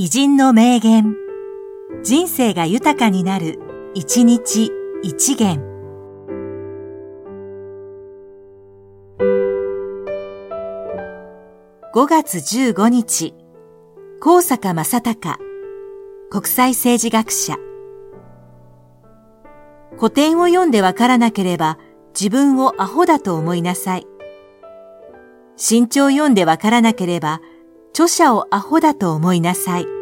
偉人の名言。人生が豊かになる、一日一元。5月15日、高坂正隆、国際政治学者。古典を読んでわからなければ自分をアホだと思いなさい。新潮読んでわからなければ著者をアホだと思いなさい。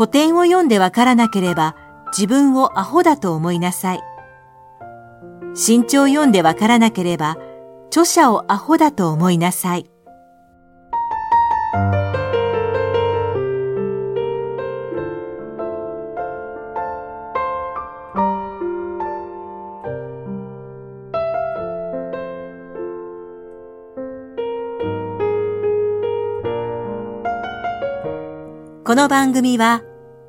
古典を読んでわからなければ自分をアホだと思いなさい。新潮読んでわからなければ著者をアホだと思いなさい。この番組は、